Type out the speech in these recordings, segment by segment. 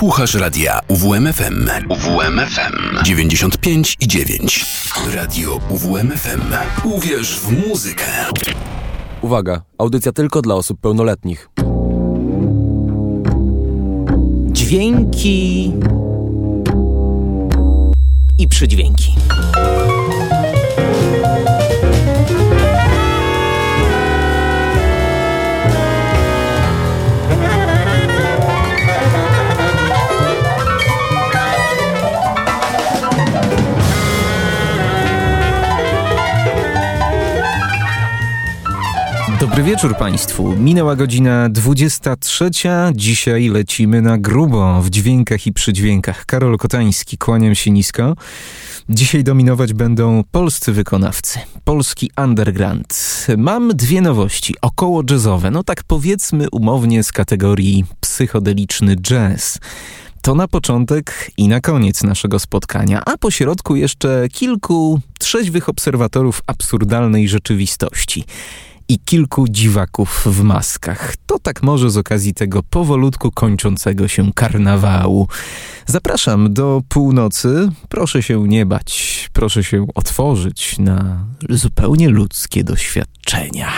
Słuchasz radia UWMFM. UWMFM 95 i 9. Radio UWMFM. Uwierz w muzykę. Uwaga, audycja tylko dla osób pełnoletnich. Dźwięki i przydźwięki. Dobry wieczór Państwu. Minęła godzina 23. Dzisiaj lecimy na grubo w dźwiękach i przydźwiękach. Karol Kotański, kłaniam się nisko. Dzisiaj dominować będą polscy wykonawcy, polski underground. Mam dwie nowości, około jazzowe, no tak powiedzmy umownie z kategorii psychodeliczny jazz. To na początek i na koniec naszego spotkania, a po środku jeszcze kilku trzeźwych obserwatorów absurdalnej rzeczywistości i kilku dziwaków w maskach. To tak może z okazji tego powolutku kończącego się karnawału. Zapraszam do północy. Proszę się nie bać, proszę się otworzyć na zupełnie ludzkie doświadczenia.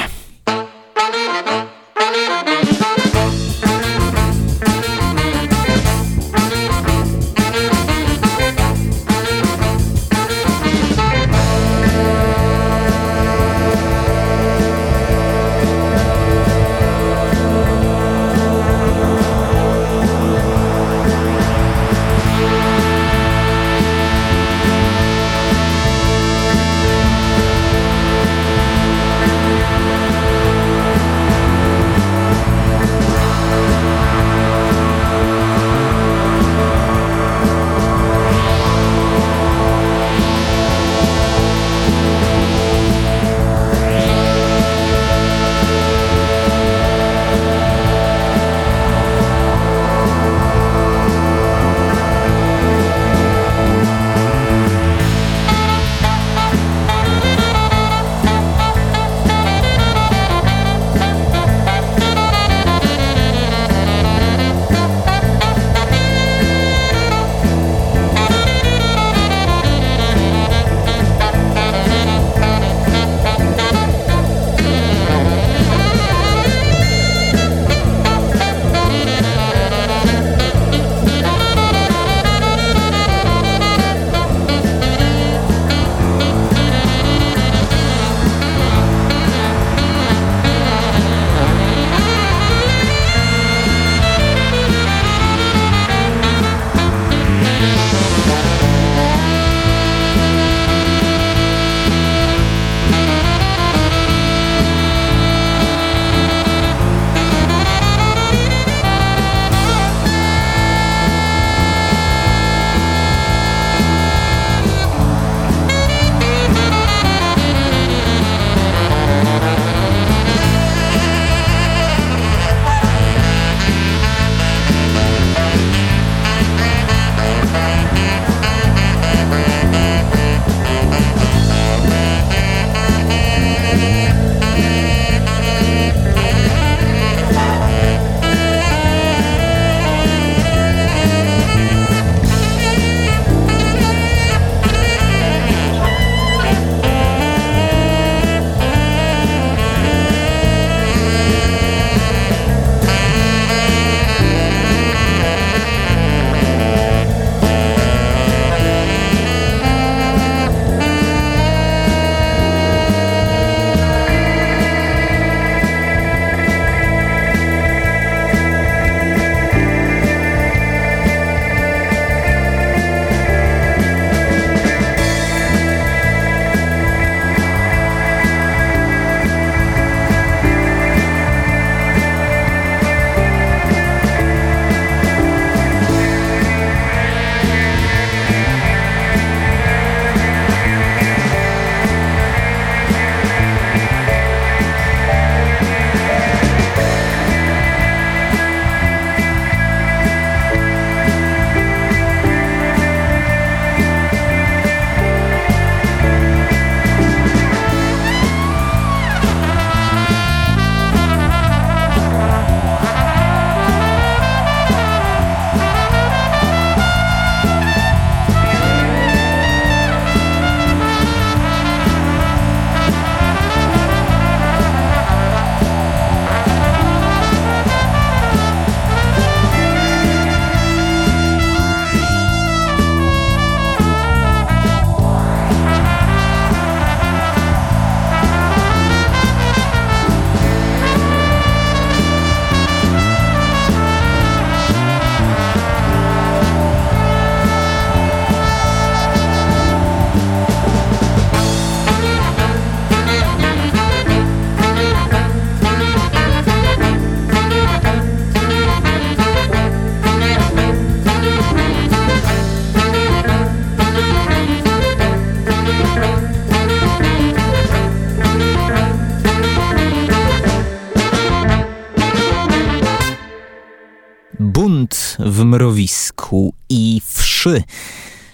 W mrowisku i wszy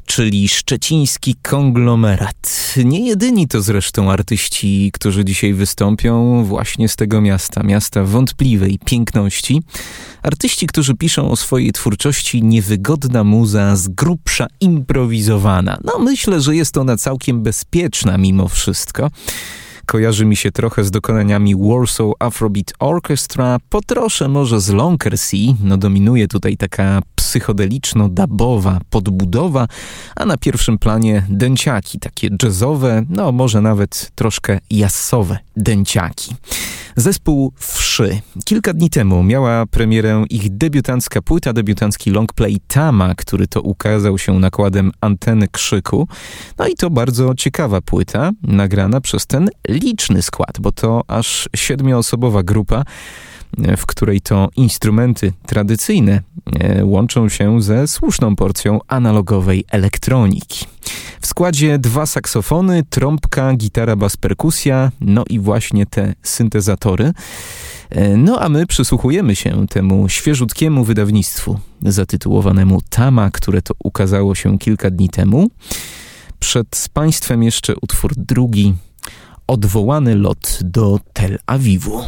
czyli szczeciński konglomerat. Nie jedyni to zresztą artyści, którzy dzisiaj wystąpią właśnie z tego miasta, miasta wątpliwej piękności. Artyści, którzy piszą o swojej twórczości niewygodna muza z grubsza improwizowana. No myślę, że jest ona całkiem bezpieczna mimo wszystko kojarzy mi się trochę z dokonaniami Warsaw Afrobeat Orchestra, potroszę może z Lonkersea, no dominuje tutaj taka psychodeliczno-dabowa podbudowa, a na pierwszym planie dęciaki, takie jazzowe, no może nawet troszkę jasowe dęciaki. Zespół Wszy. Kilka dni temu miała premierę ich debiutancka płyta, debiutancki longplay Tama, który to ukazał się nakładem Anteny Krzyku. No i to bardzo ciekawa płyta, nagrana przez ten liczny skład, bo to aż siedmioosobowa grupa, w której to instrumenty tradycyjne e, łączą się ze słuszną porcją analogowej elektroniki. W składzie dwa saksofony, trąbka, gitara, bas, perkusja, no i właśnie te syntezatory. E, no a my przysłuchujemy się temu świeżutkiemu wydawnictwu zatytułowanemu Tama, które to ukazało się kilka dni temu. Przed Państwem jeszcze utwór drugi, odwołany lot do Tel Awiwu.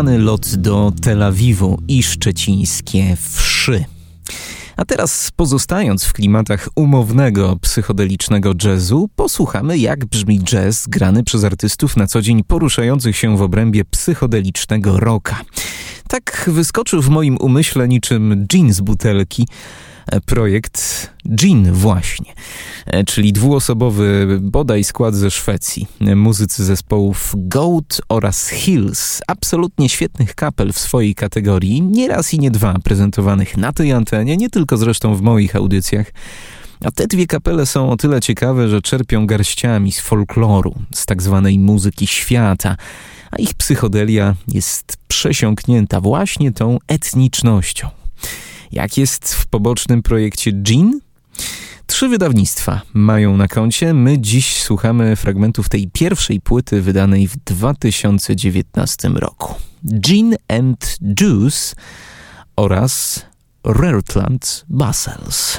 Lot do Tel Awiwu i szczecińskie wszy. A teraz pozostając w klimatach umownego, psychodelicznego jazzu, posłuchamy jak brzmi jazz grany przez artystów na co dzień poruszających się w obrębie psychodelicznego rocka. Tak wyskoczył w moim umyśle niczym z butelki projekt Gin właśnie, czyli dwuosobowy bodaj skład ze Szwecji. Muzycy zespołów Goat oraz Hills, absolutnie świetnych kapel w swojej kategorii, nie raz i nie dwa prezentowanych na tej antenie, nie tylko zresztą w moich audycjach. A te dwie kapele są o tyle ciekawe, że czerpią garściami z folkloru, z tak zwanej muzyki świata, a ich psychodelia jest przesiąknięta właśnie tą etnicznością. Jak jest w pobocznym projekcie Jean? Trzy wydawnictwa mają na koncie. My dziś słuchamy fragmentów tej pierwszej płyty wydanej w 2019 roku. Gin and Juice oraz Rertland Basels.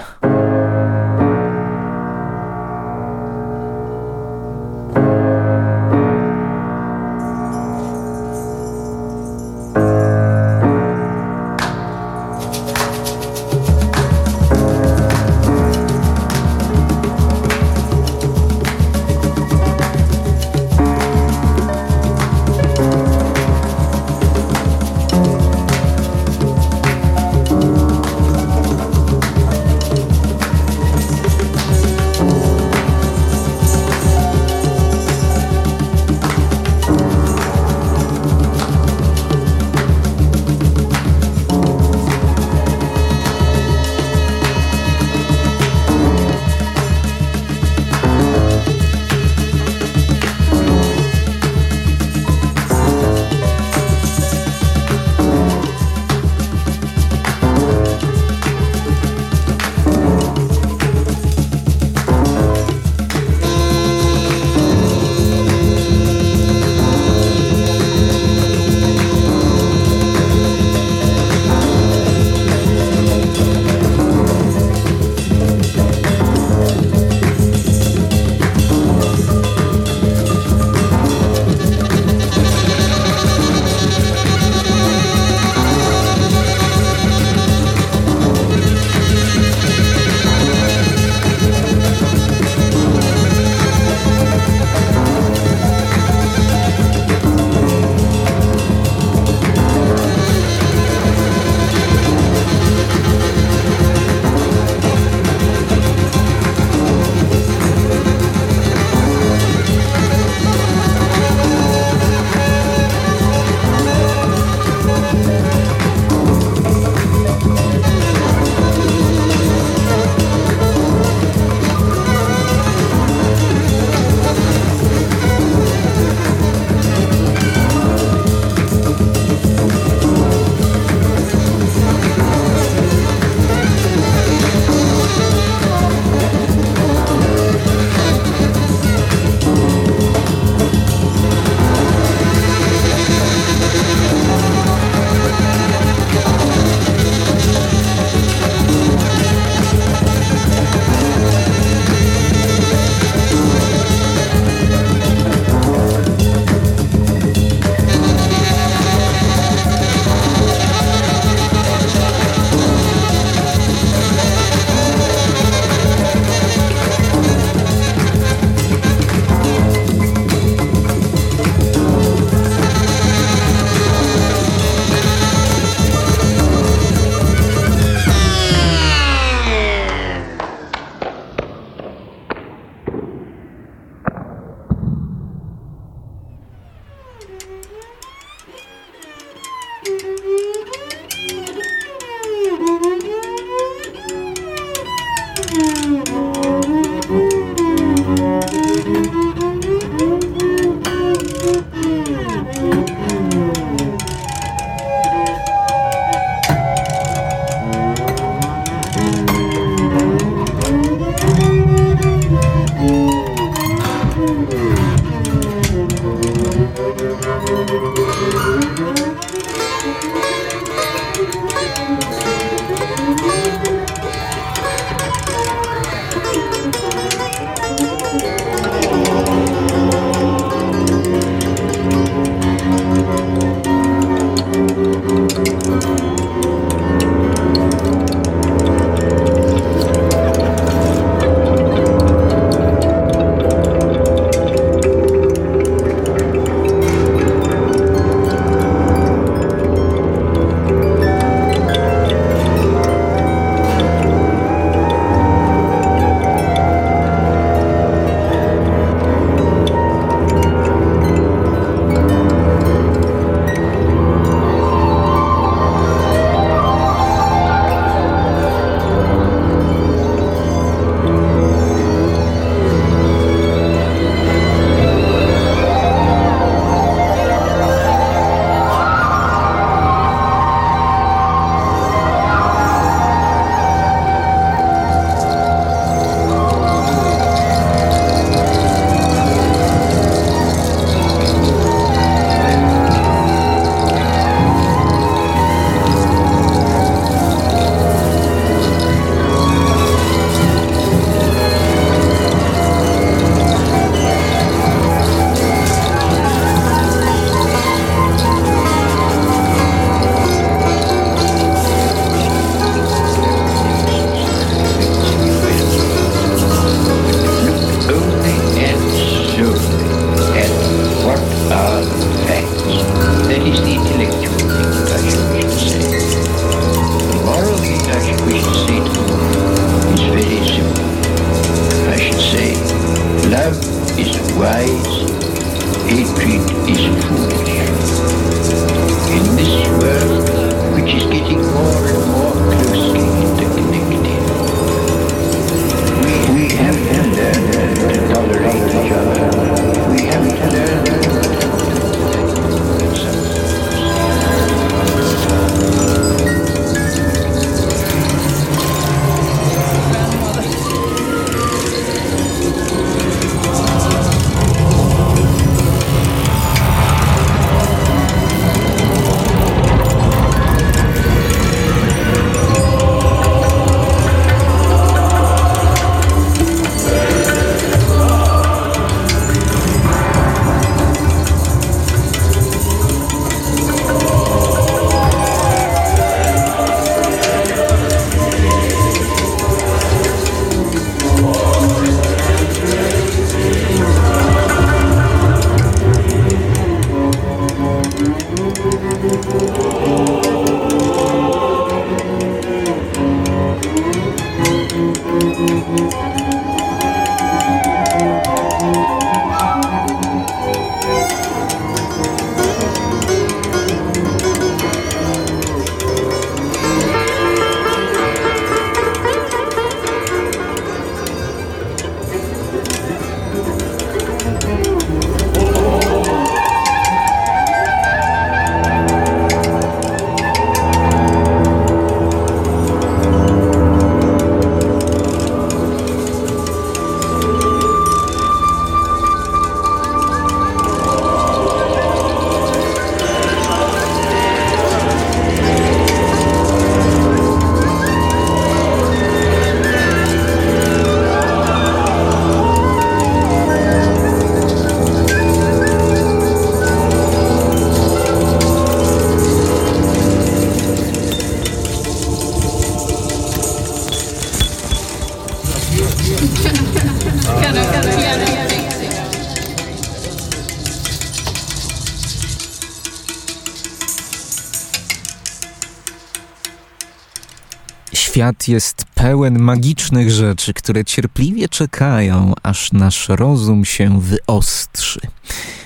Jest pełen magicznych rzeczy, które cierpliwie czekają, aż nasz rozum się wyostrzy.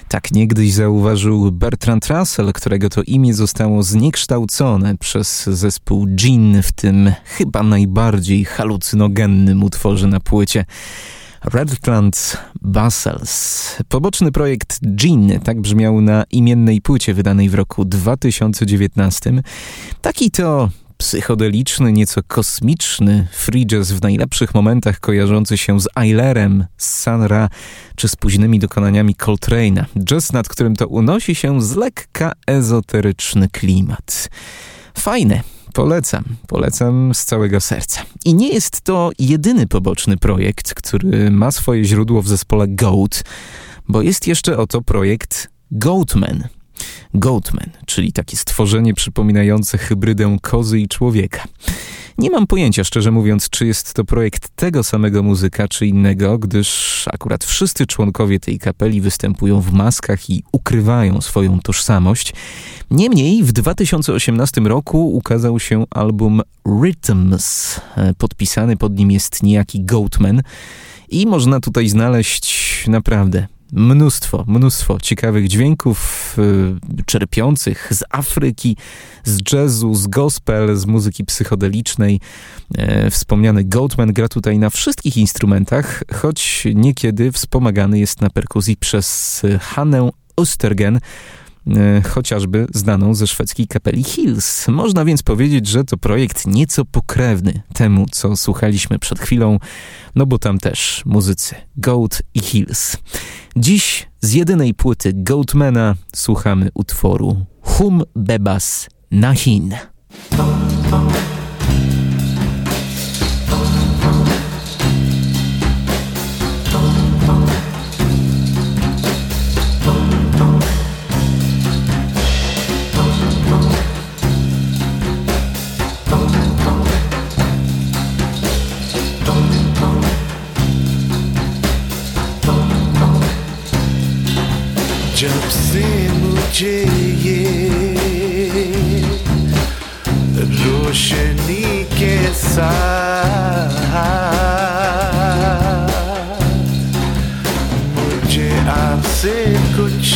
Tak niegdyś zauważył Bertrand Russell, którego to imię zostało zniekształcone przez zespół Gin w tym chyba najbardziej halucynogennym utworze na płycie. Redland Bustles. Poboczny projekt Gin, tak brzmiał na imiennej płycie wydanej w roku 2019. Taki to psychodeliczny, nieco kosmiczny free jazz w najlepszych momentach kojarzący się z Eilerem, z Sanra czy z późnymi dokonaniami Coltrane'a. Jazz, nad którym to unosi się z lekka ezoteryczny klimat. Fajne, Polecam, polecam z całego serca. I nie jest to jedyny poboczny projekt, który ma swoje źródło w zespole Goat, bo jest jeszcze oto projekt Goatman. Goatman, czyli takie stworzenie przypominające hybrydę kozy i człowieka. Nie mam pojęcia, szczerze mówiąc, czy jest to projekt tego samego muzyka, czy innego, gdyż akurat wszyscy członkowie tej kapeli występują w maskach i ukrywają swoją tożsamość. Niemniej w 2018 roku ukazał się album Rhythms. Podpisany pod nim jest niejaki Goatman i można tutaj znaleźć naprawdę mnóstwo, mnóstwo ciekawych dźwięków y, czerpiących z Afryki, z jazzu, z gospel, z muzyki psychodelicznej. E, wspomniany Goldman gra tutaj na wszystkich instrumentach, choć niekiedy wspomagany jest na perkusji przez Hannę Ostergen, chociażby znaną ze szwedzkiej kapeli Hills. Można więc powiedzieć, że to projekt nieco pokrewny temu, co słuchaliśmy przed chwilą, no bo tam też muzycy Goat i Hills. Dziś z jedynej płyty Goatmana słuchamy utworu Hum Bebas Nahin. जब से मुझे ये रोशनी के साथ मुझे आपसे कुछ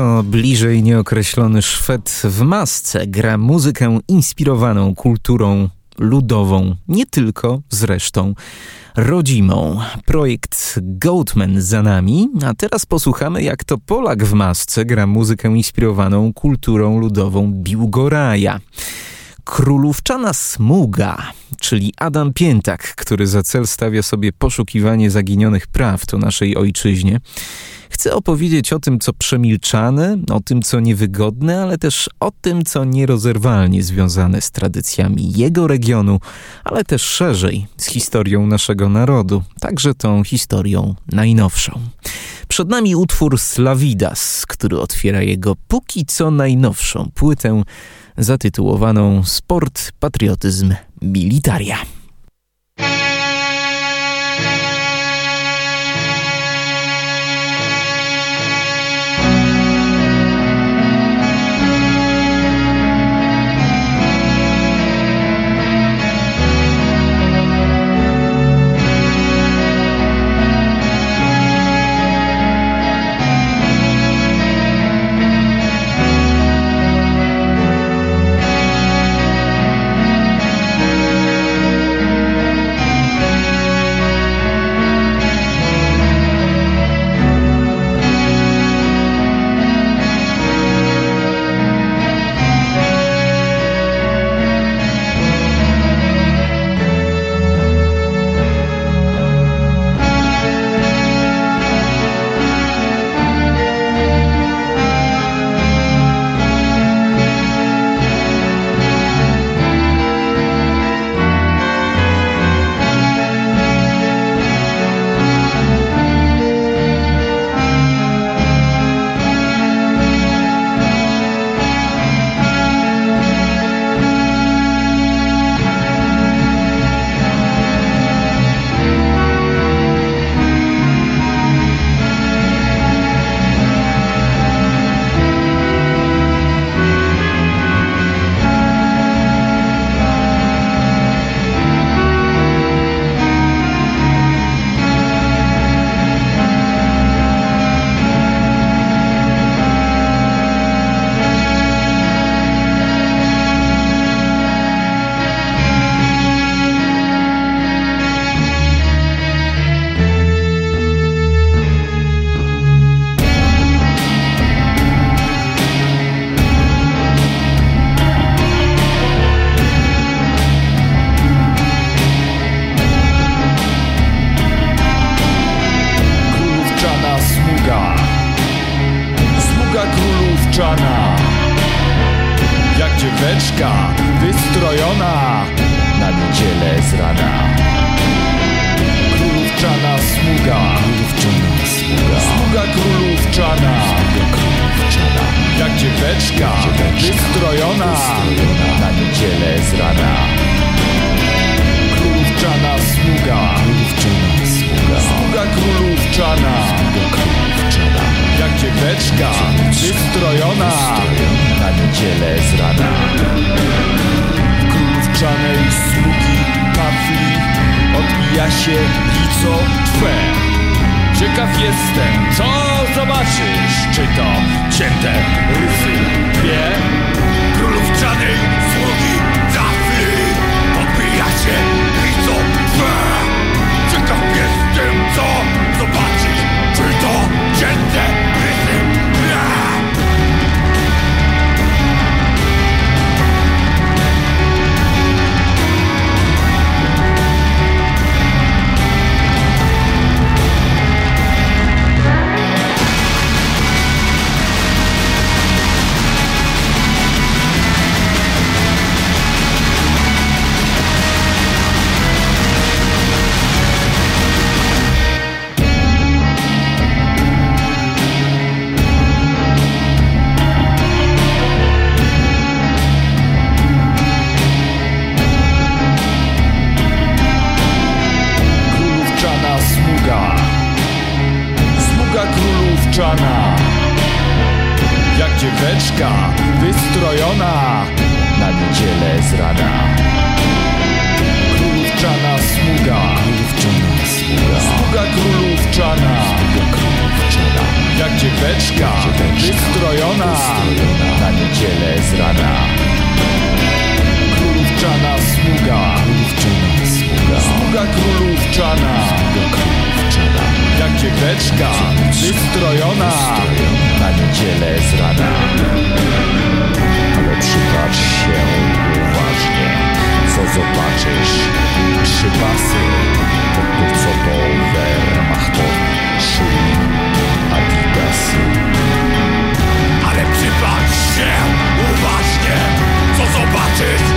Tak to bliżej nieokreślony Szwed w masce gra muzykę inspirowaną kulturą ludową, nie tylko zresztą rodzimą. Projekt Goatman za nami, a teraz posłuchamy jak to Polak w masce gra muzykę inspirowaną kulturą ludową Biłgoraja. Królówczana smuga, czyli Adam Piętak, który za cel stawia sobie poszukiwanie zaginionych praw to naszej ojczyźnie, chce opowiedzieć o tym, co przemilczane, o tym, co niewygodne, ale też o tym, co nierozerwalnie związane z tradycjami jego regionu, ale też szerzej z historią naszego narodu, także tą historią najnowszą. Przed nami utwór Slavidas, który otwiera jego póki co najnowszą płytę zatytułowaną Sport, Patriotyzm, Militaria. Dzieweczka wystrojona Na niedzielę z rana. Królówczana smuga Królówczana smuga Smuga królówczana. Smuga królówczana. Jak dzieweczka wystrojona Na niedzielę z rana. Królówczana smuga Królówczana smuga Smuga królówczana. Smuga królówczana Jak dzieweczka wystrojona Na niedzielę z rana. Ale przypatrz się uważnie Co zobaczysz. Trzy pasy tu co to Wehrmachtowi Szyli Adidasy ale przypatrz się uważnie, co zobaczysz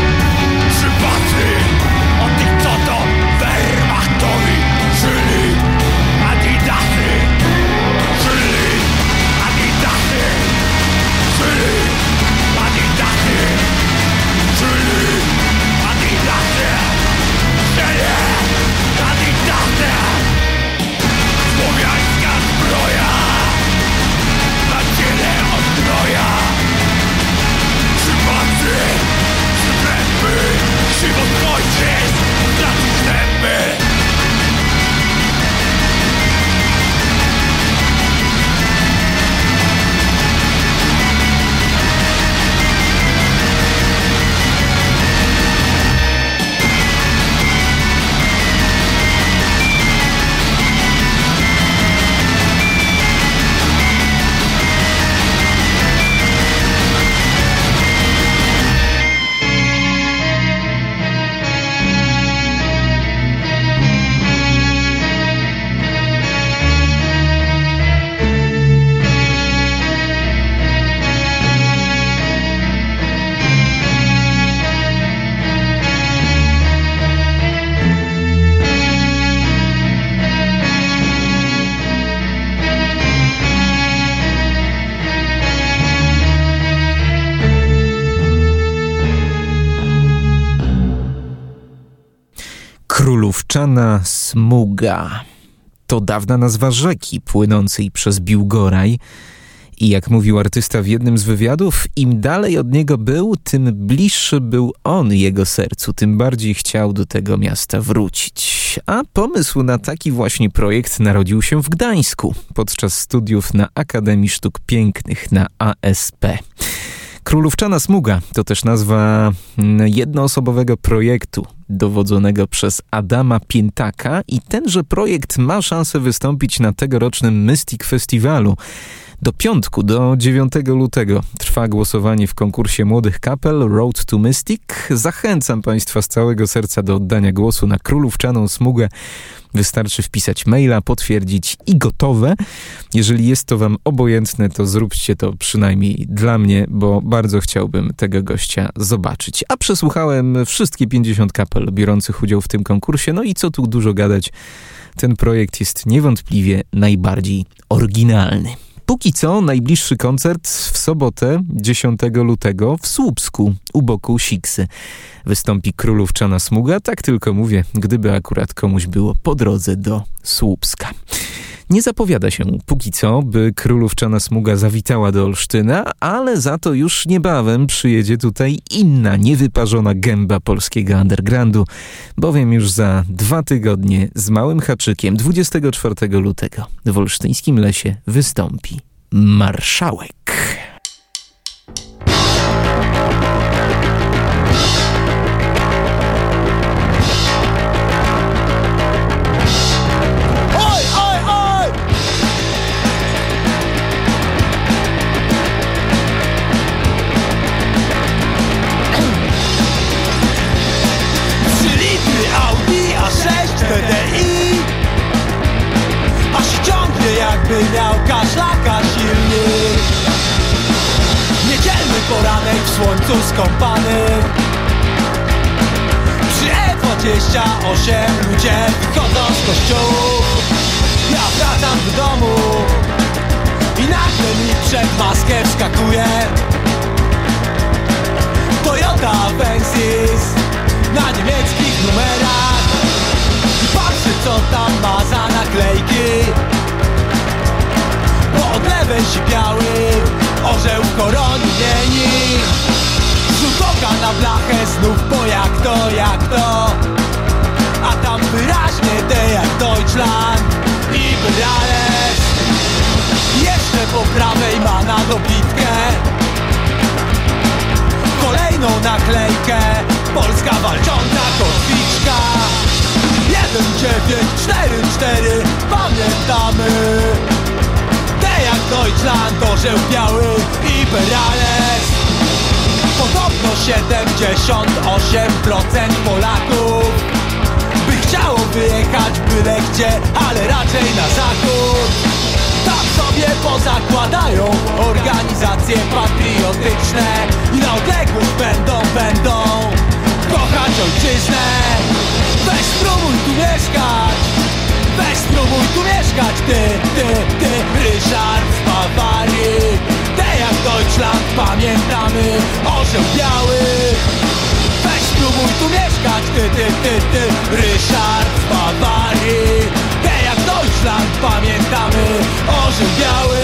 Królówczana smuga. To dawna nazwa rzeki płynącej przez Biłgoraj. I jak mówił artysta w jednym z wywiadów, im dalej od niego był, tym bliższy był on jego sercu, tym bardziej chciał do tego miasta wrócić. A pomysł na taki właśnie projekt narodził się w Gdańsku podczas studiów na Akademii Sztuk Pięknych na ASP. Królówczana Smuga to też nazwa jednoosobowego projektu dowodzonego przez Adama Piętaka i tenże projekt ma szansę wystąpić na tegorocznym Mystic Festiwalu. Do piątku, do 9 lutego trwa głosowanie w konkursie młodych kapel Road to Mystic. Zachęcam Państwa z całego serca do oddania głosu na królówczaną smugę. Wystarczy wpisać maila, potwierdzić i gotowe. Jeżeli jest to Wam obojętne, to zróbcie to przynajmniej dla mnie, bo bardzo chciałbym tego gościa zobaczyć. A przesłuchałem wszystkie 50 kapel biorących udział w tym konkursie. No i co tu dużo gadać, ten projekt jest niewątpliwie najbardziej oryginalny. Póki co najbliższy koncert w sobotę 10 lutego w Słupsku u boku Siksy. Wystąpi Królówczana Smuga, tak tylko mówię, gdyby akurat komuś było po drodze do Słupska. Nie zapowiada się póki co, by królówczana smuga zawitała do Olsztyna, ale za to już niebawem przyjedzie tutaj inna niewyparzona gęba polskiego undergroundu, bowiem już za dwa tygodnie z małym haczykiem 24 lutego w olsztyńskim lesie wystąpi marszałek. E28 ludzie wychodzą z kościołów Ja wracam do domu I nagle mi przed maskę wskakuje Toyota Avensis na niemieckich numerach. I patrzę co tam ma za naklejki. Bo od lewej biały Orzeł w koronie mieni. Rzut oka na blachę znów Bo jak to, jak to A tam wyraźnie D jak Deutschland I Brales Jeszcze po prawej ma na dobitkę Kolejną naklejkę. Polska walcząca kotwiczka. 1, 9, 4, 4 Pamiętamy. Jak Deutschland, orzeł biały i Perales Podobno 78% Polaków gdzie, ale raczej na zachód. Tam sobie pozakładają organizacje patriotyczne I na odległość będą, będą kochać ojczyznę. Weź spróbuj tu mieszkać Weź spróbuj tu mieszkać Ty, ty, ty Ryszard z Bawarii. Te jak Deutschland pamiętamy Orzeł biały spróbuj tu mieszkać. Ty, ty, ty, ty. Ryszard z Bawarii. Te jak Deutschland pamiętamy Orzeł biały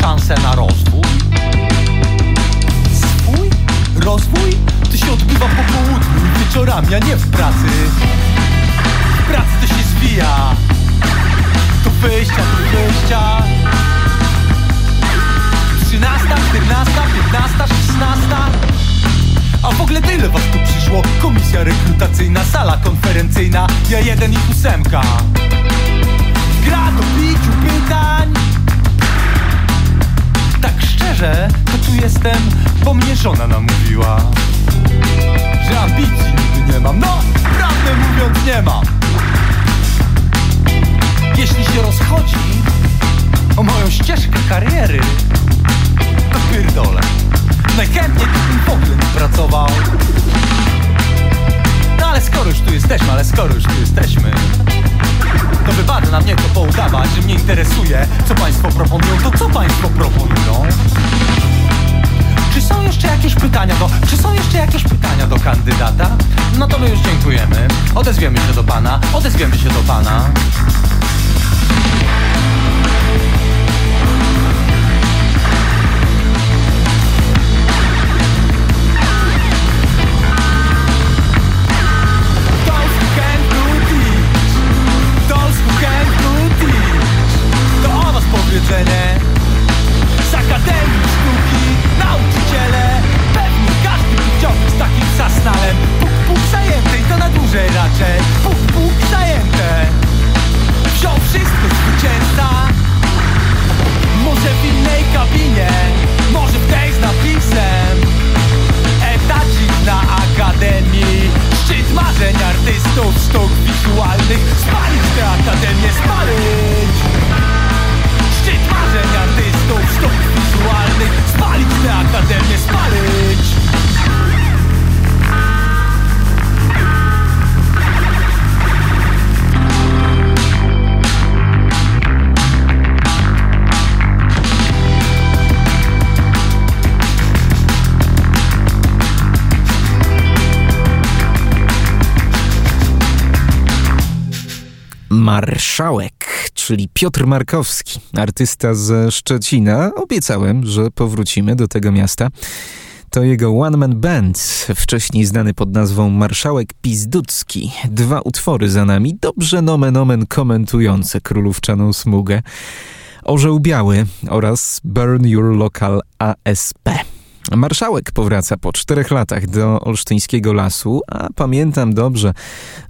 szanse na rozwój? Rozwój? To się odbywa po południu wieczorami, a nie w pracy. W pracy to się zwija. To wyjścia, to wyjścia. Trzynasta, czternasta, piętnasta, szesnasta. A w ogóle tyle was tu przyszło. Komisja rekrutacyjna, sala konferencyjna. Ja jeden i ósemka. Gra do piciu pytań Tak szczerze, to tu jestem żona namówiła. Że ambicji nigdy nie mam. No, prawdę mówiąc nie mam. Jeśli się rozchodzi O moją ścieżkę kariery To pierdolę. Najchętniej bym w ogóle nie pracował. No ale skoro już tu jesteśmy, ale skoro już tu jesteśmy to wypada na mnie to poudawać, że mnie interesuje Co państwo proponują, to co państwo proponują? Czy są jeszcze jakieś pytania do... Czy są jeszcze jakieś pytania do kandydata? No to my już dziękujemy Odezwiemy się do pana, odezwiemy się do pana Marszałek, czyli Piotr Markowski, artysta ze Szczecina. Obiecałem, że powrócimy do tego miasta. To jego one-man band, wcześniej znany pod nazwą Marszałek Pizducki. Dwa utwory za nami, dobrze nomen omen komentujące królówczaną smugę. Orzeł Biały oraz Burn Your Local ASP. Marszałek powraca po czterech latach do olsztyńskiego lasu, a pamiętam dobrze,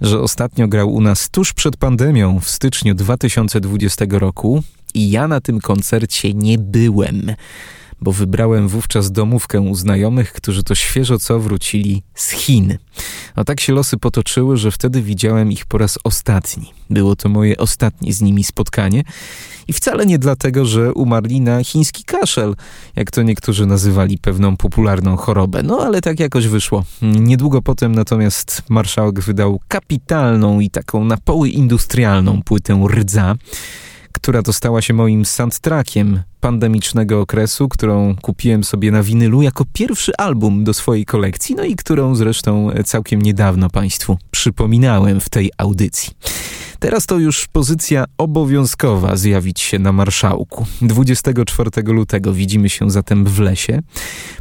że ostatnio grał u nas tuż przed pandemią w styczniu 2020 roku i ja na tym koncercie nie byłem, bo wybrałem wówczas domówkę u znajomych, którzy to świeżo co wrócili z Chin. A tak się losy potoczyły, że wtedy widziałem ich po raz ostatni. Było to moje ostatnie z nimi spotkanie i wcale nie dlatego, że umarli na chiński kaszel, jak to niektórzy nazywali pewną popularną chorobę. No ale tak jakoś wyszło. Niedługo potem natomiast marszałek wydał kapitalną i taką na poły industrialną płytę Rdza, która to stała się moim soundtrackiem pandemicznego okresu, którą kupiłem sobie na winylu jako pierwszy album do swojej kolekcji, no i którą zresztą całkiem niedawno Państwu przypominałem w tej audycji. Teraz to już pozycja obowiązkowa zjawić się na marszałku. 24 lutego widzimy się zatem w lesie.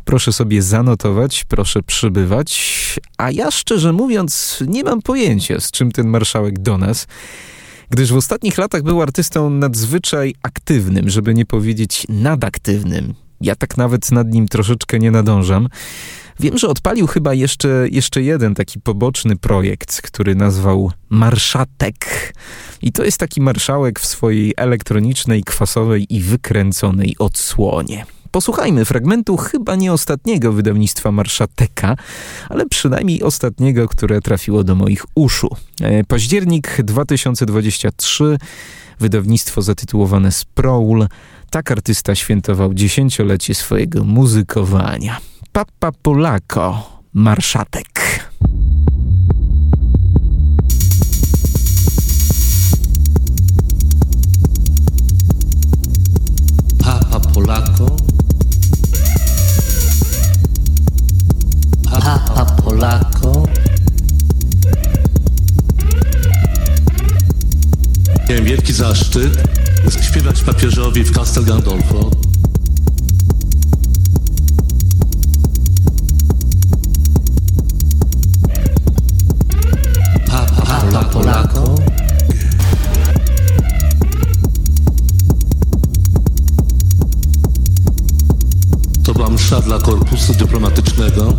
Proszę sobie zanotować, proszę przybywać, a ja szczerze mówiąc nie mam pojęcia, z czym ten marszałek do nas gdyż w ostatnich latach był artystą nadzwyczaj aktywnym, żeby nie powiedzieć nadaktywnym. Ja tak nawet nad nim troszeczkę nie nadążam. Wiem, że odpalił chyba jeszcze, jeszcze jeden taki poboczny projekt, który nazwał Marszatek. I to jest taki marszałek w swojej elektronicznej, kwasowej i wykręconej odsłonie. Posłuchajmy fragmentu chyba nie ostatniego wydawnictwa Marszateka, ale przynajmniej ostatniego, które trafiło do moich uszu. E, październik 2023, wydawnictwo zatytułowane Sproul. Tak artysta świętował dziesięciolecie swojego muzykowania. Papa Polako, Marszatek. Polako. Miałem wielki zaszczyt śpiewać papieżowi w Castel Gandolfo. Papa, Polako. To była msza dla korpusu dyplomatycznego.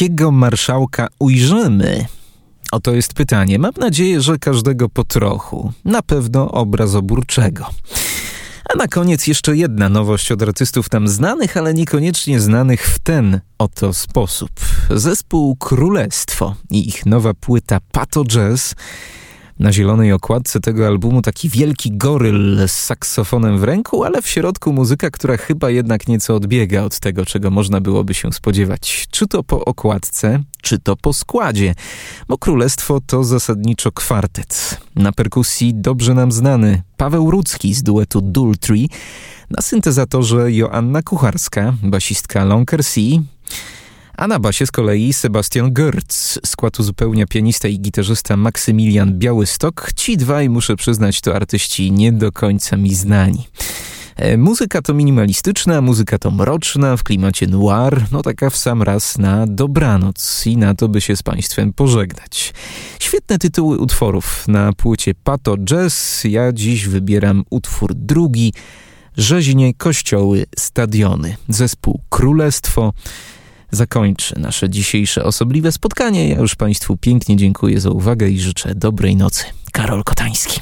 Jakiego marszałka ujrzymy? Oto jest pytanie. Mam nadzieję, że każdego po trochu. Na pewno obrazoburczego. A na koniec jeszcze jedna nowość od artystów tam znanych, ale niekoniecznie znanych w ten oto sposób. Zespół Królestwo i ich nowa płyta Pato Jazz. Na zielonej okładce tego albumu taki wielki goryl z saksofonem w ręku, ale w środku muzyka, która chyba jednak nieco odbiega od tego, czego można byłoby się spodziewać. Czy to po okładce, czy to po składzie. Bo Królestwo to zasadniczo kwartet. Na perkusji dobrze nam znany Paweł Rudzki z duetu Dultree, na syntezatorze Joanna Kucharska, basistka Lonker C, a na basie z kolei Sebastian Gertz. Skład uzupełnia pianista i gitarzysta Maksymilian Białystok. Ci dwaj, muszę przyznać, to artyści nie do końca mi znani. E, Muzyka to minimalistyczna, muzyka to mroczna, w klimacie noir, no taka w sam raz na dobranoc i na to by się z Państwem pożegnać. Świetne tytuły utworów na płycie Pato Jazz. Ja dziś wybieram utwór drugi, Rzeźnie, Kościoły, Stadiony. Zespół Królestwo zakończy nasze dzisiejsze osobliwe spotkanie. Ja już Państwu pięknie dziękuję za uwagę i życzę dobrej nocy. Karol Kotański.